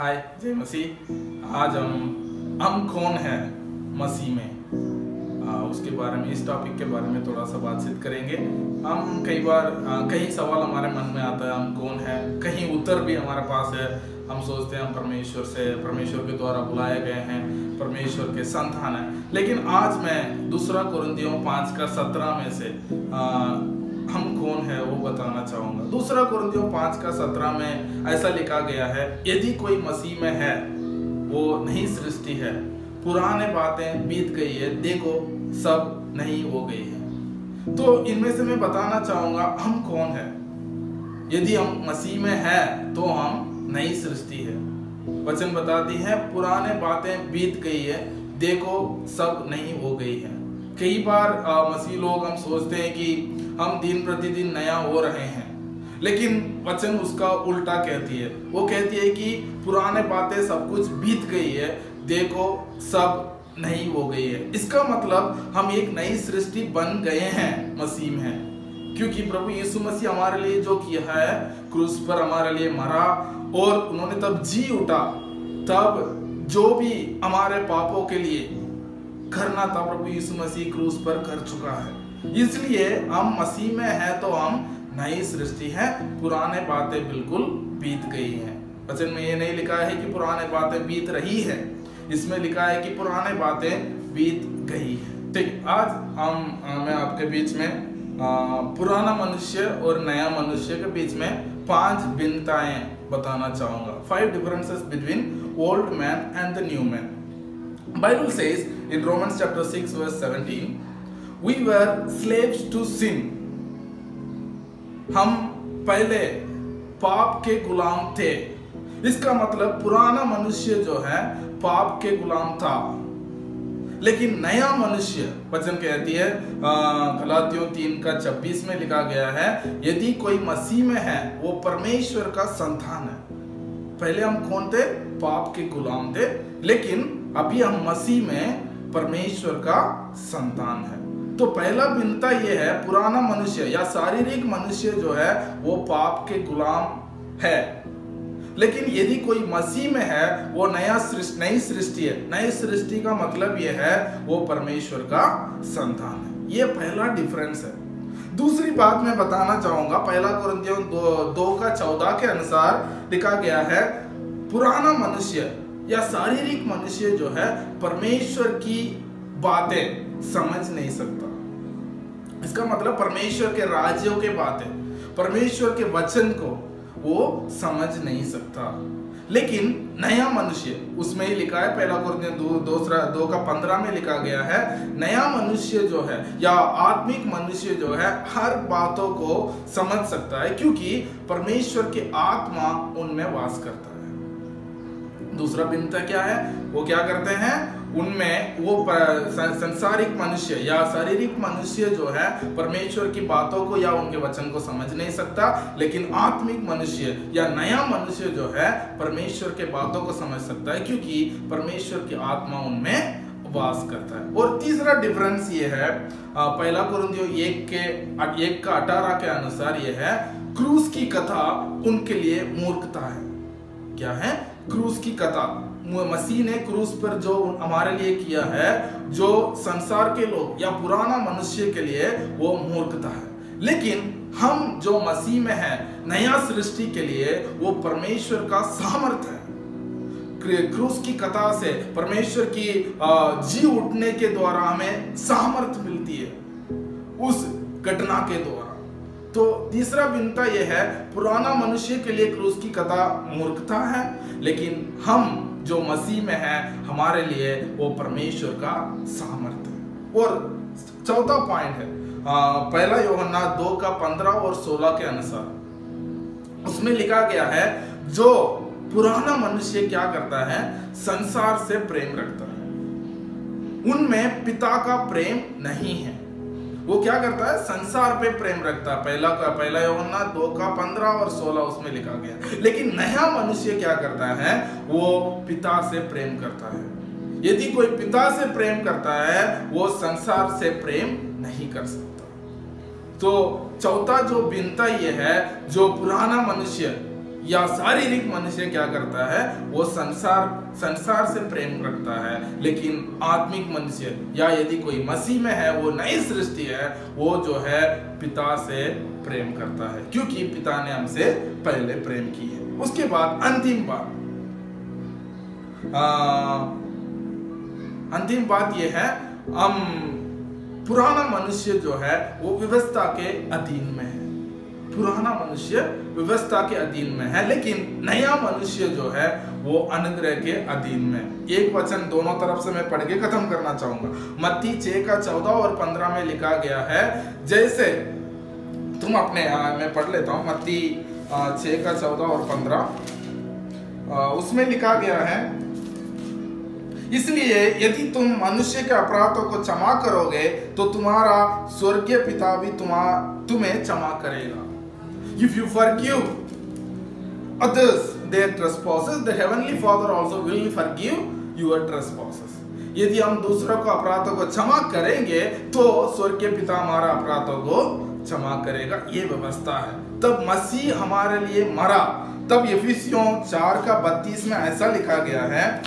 हाय जय मसीह। आज हम हम कौन है मसीह में? आ, उसके बारे में इस टॉपिक के बारे में थोड़ा सा बातचीत करेंगे। हम कई बार कई सवाल हमारे मन में आता है हम कौन है? कहीं उत्तर भी हमारे पास है। हम सोचते हैं हम परमेश्वर से परमेश्वर के द्वारा बुलाए गए हैं परमेश्वर के संतान हैं। लेकिन आज मैं दूसरा कुरंदियों पाँच का सत्रह में से आ, हम कौन है वो बताना चाहूँगा। दूसरा कुरंदियों पाँच का सत्रह में ऐसा लिखा गया है, यदि कोई मसीह में है, वो नई सृष्टि है। पुराने बातें बीत गई है, देखो, सब नहीं हो गई है। तो इनमें से मैं बताना चाहूँगा, हम कौन है? यदि हम मसीह में है तो हम नई सृष्टि है। वचन बताती है, पुराने बातें बीत गई है, देखो, सब नहीं हो गई है। कई बार आ, मसीह लोग हम सोचते हैं कि हम दिन प्रतिदिन नया हो रहे हैं। लेकिन वचन उसका उल्टा कहती है। वो कहती है कि पुराने बातें सब कुछ बीत गई है देखो सब नहीं हो गई है। इसका मतलब हम एक नई सृष्टि बन गए हैं मसीह में। क्योंकि प्रभु यीशु मसीह हमारे लिए जो किया है क्रूस पर हमारे लिए मरा और उन्होंने तब जी उठा। तब जो भी हमारे पापों के लिए करना था प्रभु यीशु मसीह क्रूस पर कर चुका है। इसलिए हम मसीह में है तो हम नई सृष्टि है पुराने बातें बिल्कुल बीत गई हैं। वचन में ये नहीं लिखा है कि पुराने बातें बीत रही है इसमें लिखा है कि पुराने बातें बीत गई है। ठीक आज हम मैं आपके बीच में आ, पुराना मनुष्य और नया मनुष्य के बीच में पाँच भिन्नताएँ बताना चाहूँगा। Five differences between old man and the new man Bible says in Romans chapter 6 verse 17, we were slaves to sin. हम पहले पाप के गुलाम थे. इसका मतलब पुराना मनुष्य जो है पाप के गुलाम था। लेकिन नया मनुष्य वचन कहती है गलातियों तीन का छब्बीस में लिखा गया है यदि कोई मसीह में है वो परमेश्वर का संतान है। पहले हम कौन थे? पाप के गुलाम थे। लेकिन अभी हम मसीह में परमेश्वर का संतान है। तो पहला भिन्नता यह है पुराना मनुष्य या शारीरिक मनुष्य जो है वो पाप के गुलाम है। लेकिन यदि कोई मसीह में है वो नया सृष्टि नई सृष्टि है। नई सृष्टि का मतलब यह है वो परमेश्वर का संतान है। ये पहला डिफरेंस है। दूसरी बात मैं बताना चाहूँगा पहला कुरंतियों दो, दो का चौदह के अनुसार लिखा गया है पुराना मनुष्य या शारीरिक मनुष्य जो है, परमेश्वर की बातें समझ नहीं सकता। इसका मतलब परमेश्वर के राज्यों के बातें, परमेश्वर के वचन को वो समझ नहीं सकता। लेकिन नया मनुष्य, उसमें ही लिखा है, पहला कुरदिन दो, दूसरा, दो का पंद्रह में लिखा गया है, नया मनुष्य जो है या आत्मिक मनुष्य जो है, हर बातों को समझ सकता है, क्योंकि परमेश्वर की आत्मा उनमें वास करता है। दूसरा भिन्नता क्या है? वो क्या करते हैं? उनमें वो संसारिक मनुष्य या शारीरिक मनुष्य जो है, परमेश्वर की बातों को या उनके वचन को समझ नहीं सकता, लेकिन आत्मिक मनुष्य या नया मनुष्य जो है, परमेश्वर के बातों को समझ सकता है, क्योंकि परमेश्वर की आत्मा उनमें वास करता है। और तीसरा डिफरेंस ये है पहला कुरुंदियो एक के, एक का अठारह के अनुसार ये है, क्रूस की कथा उनके लिए मूर्खता है। क्या है? क्रूस की कथा। मसीह ने क्रूस पर जो हमारे लिए किया है, जो संसार के लोग या पुराना मनुष्य के लिए वो मूर्खता है। लेकिन हम जो मसीह में है, नया सृष्टि के लिए वो परमेश्वर का सामर्थ्य है। क्रूस की कथा से परमेश्वर की जी उठने के द्वारा हमें सामर्थ्य मिलती है। उस घटना के द्वारा तो तीसरा भिन्नता यह है पुराना मनुष्य के लिए क्रूस की कथा मूर्खता है लेकिन हम जो मसीह में है हमारे लिए वो परमेश्वर का सामर्थ्य और चौथा पॉइंट है आ, पहला योहन्ना दो का पंद्रह और सोलह के अनुसार। उसमें लिखा गया है जो पुराना मनुष्य क्या करता है संसार से प्रेम रखता है। उनमें पिता का प्रेम नहीं है। वो क्या करता है? संसार पे प्रेम रखता है। पहला का पहला योना दो का पंद्रह और सोलह उसमें लिखा गया। लेकिन नया मनुष्य क्या करता है? वो पिता से प्रेम करता है। यदि कोई पिता से प्रेम करता है, वो संसार से प्रेम नहीं कर सकता। तो चौथा जो भिन्नता यह है, जो पुराना मनुष्य या शारीरिक मनुष्य क्या करता है? वो संसार संसार से प्रेम रखता है। लेकिन आत्मिक मनुष्य, या यदि कोई मसीह में है, वो नई सृष्टि है, वो जो है पिता से प्रेम करता है। क्योंकि पिता ने हमसे पहले प्रेम की है। उसके बाद अंतिम बात। अंतिम बात यह है, हम पुराना मनुष्य जो है, वो व्यवस्था के अधीन में है। पुराना मनुष्य व्यवस्था के अधीन में है, लेकिन नया मनुष्य जो है, वो अनुग्रह के अधीन में। एक वचन दोनों तरफ़ से मैं पढ़ के खत्म करना चाहूँगा। मत्ती छह का चौदह और पंद्रह में लिखा गया है, जैसे तुम अपने मैं पढ़ लेता हूँ, मत्ती छह का चौदह और पंद्रह। उसमें लिखा गया है, इसलिए यदि तुम मनुष्य के अपराधों को क्षमा करोगे तो तुम्हारा स्वर्गीय पिता भी तुम्हें क्षमा करेगा। If you forgive others their trespasses, the heavenly Father also will forgive your trespasses. यदि हम दूसरों को अपराधों को क्षमा करेंगे तो स्वर्ग के पिता हमारा अपराधों को क्षमा करेगा। ये व्यवस्था है। तब मसीह हमारे लिए मरा। तब यफिसियों चार का बत्तीस में ऐसा लिखा गया है।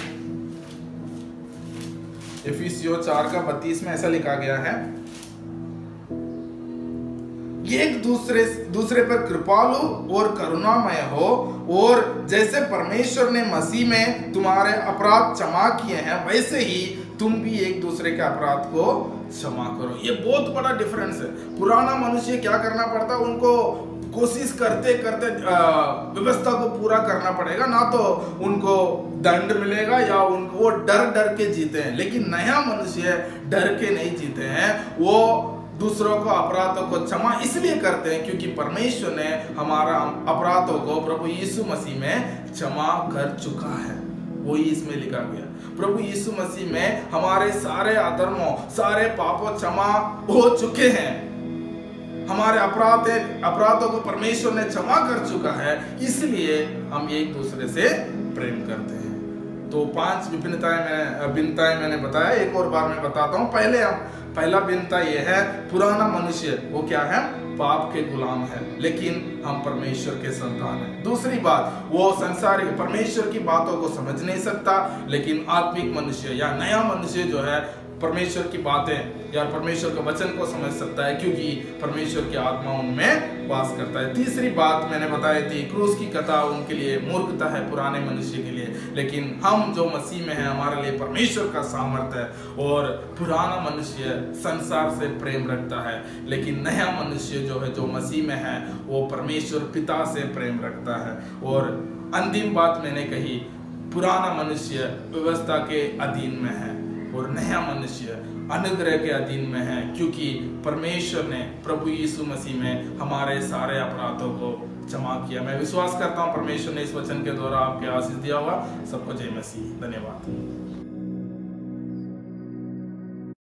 यफिसियों चार का बत्तीस में ऐसा लिखा गया है। एक दूसरे दूसरे पर कृपालु और करुणामय हो। और जैसे परमेश्वर ने मसीह में तुम्हारे अपराध क्षमा किए हैं, वैसे ही तुम भी एक दूसरे के अपराध को क्षमा करो। ये बहुत बड़ा डिफरेंस है। पुराना मनुष्य क्या करना पड़ता? है उनको कोशिश करते करते व्यवस्था को पूरा करना पड़ेगा। ना तो उनको दंड मिलेगा या उनको डर डर के जीते हैं। लेकिन नया मनुष्य डर के नहीं जीते हैं। वो दूसरों को अपराधों को क्षमा इसलिए करते हैं क्योंकि परमेश्वर ने हमारा अपराधों को प्रभु यीशु मसीह में क्षमा कर चुका है। वही इसमें लिखा गया। प्रभु यीशु मसीह में हमारे सारे अधर्मों, सारे पापों क्षमा हो चुके हैं। हमारे अपराध, अपराधों को परमेश्वर ने क्षमा कर चुका है, इसलिए हम एक दूसरे से प्रेम करते हैं। तो पाँच विभिन्नताएँ मैं, भिन्नताएँ मैंने बताया, एक और बार मैं बताता हूँ। पहले हम, पहला भिन्नता यह है, पुराना मनुष्य, वो क्या है? पाप के गुलाम है, लेकिन हम परमेश्वर के संतान है। दूसरी बात, वो संसार, परमेश्वर की बातों को समझ नहीं सकता, लेकिन आत्मिक मनुष्य या नया मनुष्य जो है परमेश्वर की बातें या परमेश्वर के वचन को समझ सकता है, क्योंकि परमेश्वर की आत्मा उनमें वास करता है। तीसरी बात मैंने बताई थी, क्रूस की कथा उनके लिए मूर्खता है पुराने मनुष्य के लिए, लेकिन हम जो मसीह में है, हमारे लिए परमेश्वर का सामर्थ्य है, और पुराना मनुष्य संसार से प्रेम रखता है, लेकिन नया मनुष्य जो है, जो मसीह में है, वो परमेश्वर पिता से प्रेम रखता है। और अंतिम बात मैंने कही, पुराना मनुष्य व्यवस्था के अधीन में है। और नया मनुष्य अनुग्रह के अधीन में है, क्योंकि परमेश्वर ने प्रभु यीशु मसीह में हमारे सारे अपराधों को क्षमा किया। मैं विश्वास करता हूँ, परमेश्वर ने इस वचन के द्वारा आपके आशीष दिया होगा। सबको जय मसीह। धन्यवाद।